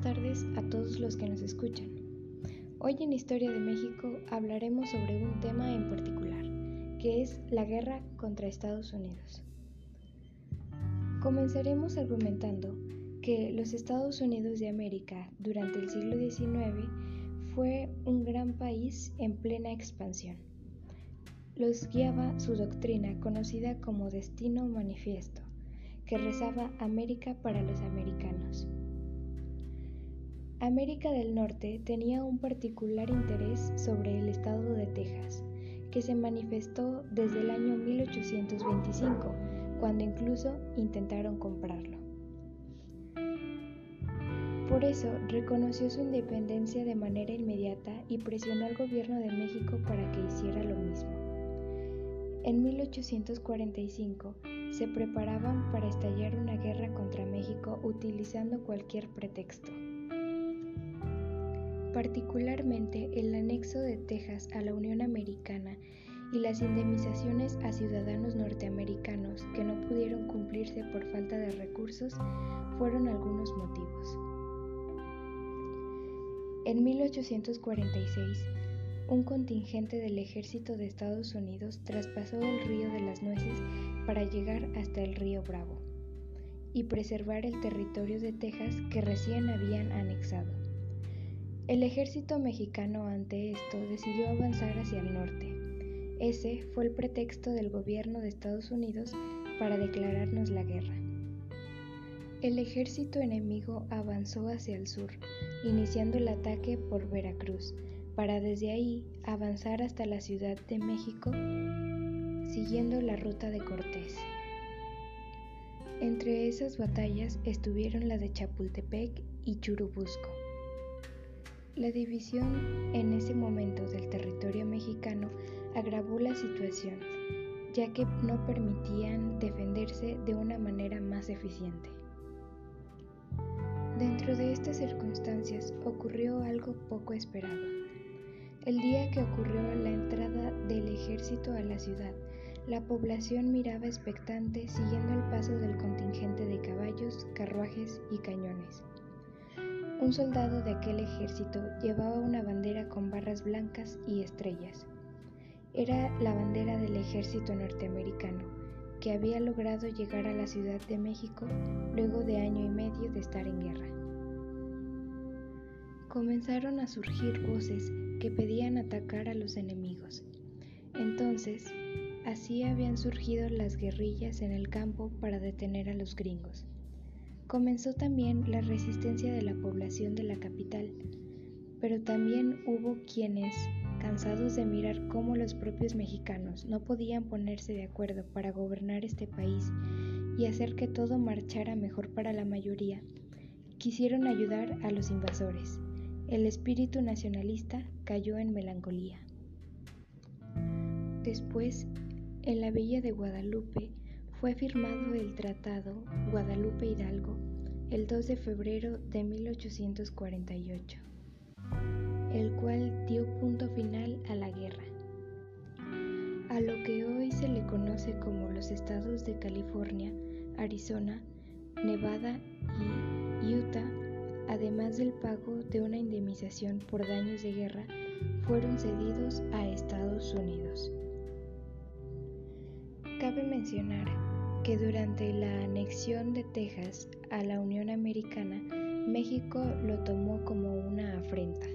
tardes a todos los que nos escuchan. Hoy en Historia de México hablaremos sobre un tema en particular, que es la guerra contra Estados Unidos. Comenzaremos argumentando que los Estados Unidos de América durante el siglo XIX fue un gran país en plena expansión. Los guiaba su doctrina conocida como Destino Manifiesto, que rezaba América para los americanos. América del Norte tenía un particular interés sobre el estado de Texas, que se manifestó desde el año 1825, cuando incluso intentaron comprarlo. Por eso reconoció su independencia de manera inmediata y presionó al gobierno de México para que hiciera lo mismo. En 1845 se preparaban para estallar una guerra contra México utilizando cualquier pretexto. Particularmente el anexo de Texas a la Unión Americana y las indemnizaciones a ciudadanos norteamericanos que no pudieron cumplirse por falta de recursos fueron algunos motivos. En 1846, un contingente del ejército de Estados Unidos traspasó el río de las nueces para llegar hasta el río Bravo y preservar el territorio de Texas que recién habían anexado. El ejército mexicano ante esto decidió avanzar hacia el norte. Ese fue el pretexto del gobierno de Estados Unidos para declararnos la guerra. El ejército enemigo avanzó hacia el sur, iniciando el ataque por Veracruz, para desde ahí avanzar hasta la Ciudad de México siguiendo la ruta de Cortés. Entre esas batallas estuvieron la de Chapultepec y Churubusco. La división en ese momento del territorio mexicano agravó la situación, ya que no permitían defenderse de una manera más eficiente. Dentro de estas circunstancias ocurrió algo poco esperado. El día que ocurrió la entrada del ejército a la ciudad, la población miraba expectante siguiendo el paso del contingente de caballos, carruajes y cañones. Un soldado de aquel ejército llevaba una bandera con barras blancas y estrellas. Era la bandera del ejército norteamericano, que había logrado llegar a la Ciudad de México luego de año y medio de estar en guerra. Comenzaron a surgir voces que pedían atacar a los enemigos. Entonces, así habían surgido las guerrillas en el campo para detener a los gringos. Comenzó también la resistencia de la población de la capital, pero también hubo quienes, cansados de mirar cómo los propios mexicanos no podían ponerse de acuerdo para gobernar este país y hacer que todo marchara mejor para la mayoría, quisieron ayudar a los invasores el espíritu nacionalista cayó en melancolía. Después, en la villa de Guadalupe, fue firmado el Tratado Guadalupe Hidalgo el 2 de febrero de 1848, el cual dio punto final a la guerra. A lo que hoy se le conoce como los estados de California, Arizona, Nevada y Utah además del pago de una indemnización por daños de guerra, fueron cedidos a Estados Unidos. Cabe mencionar que durante la anexión de Texas a la Unión Americana, México lo tomó como una afrenta,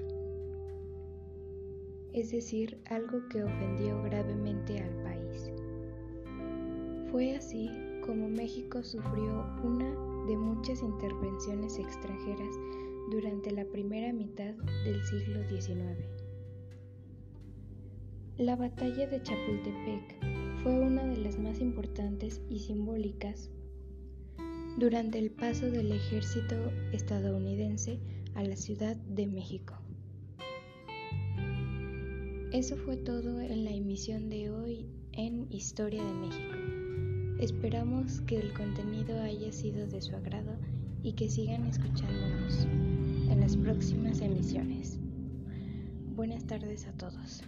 es decir, algo que ofendió gravemente al país. Fue así como México sufrió una de muchas intervenciones extranjeras durante la primera mitad del siglo XIX. La batalla de Chapultepec fue una de las más importantes y simbólicas durante el paso del ejército estadounidense a la Ciudad de México. Eso fue todo en la emisión de hoy en Historia de México. Esperamos que el contenido haya sido de su agrado y que sigan escuchándonos en las próximas emisiones. Buenas tardes a todos.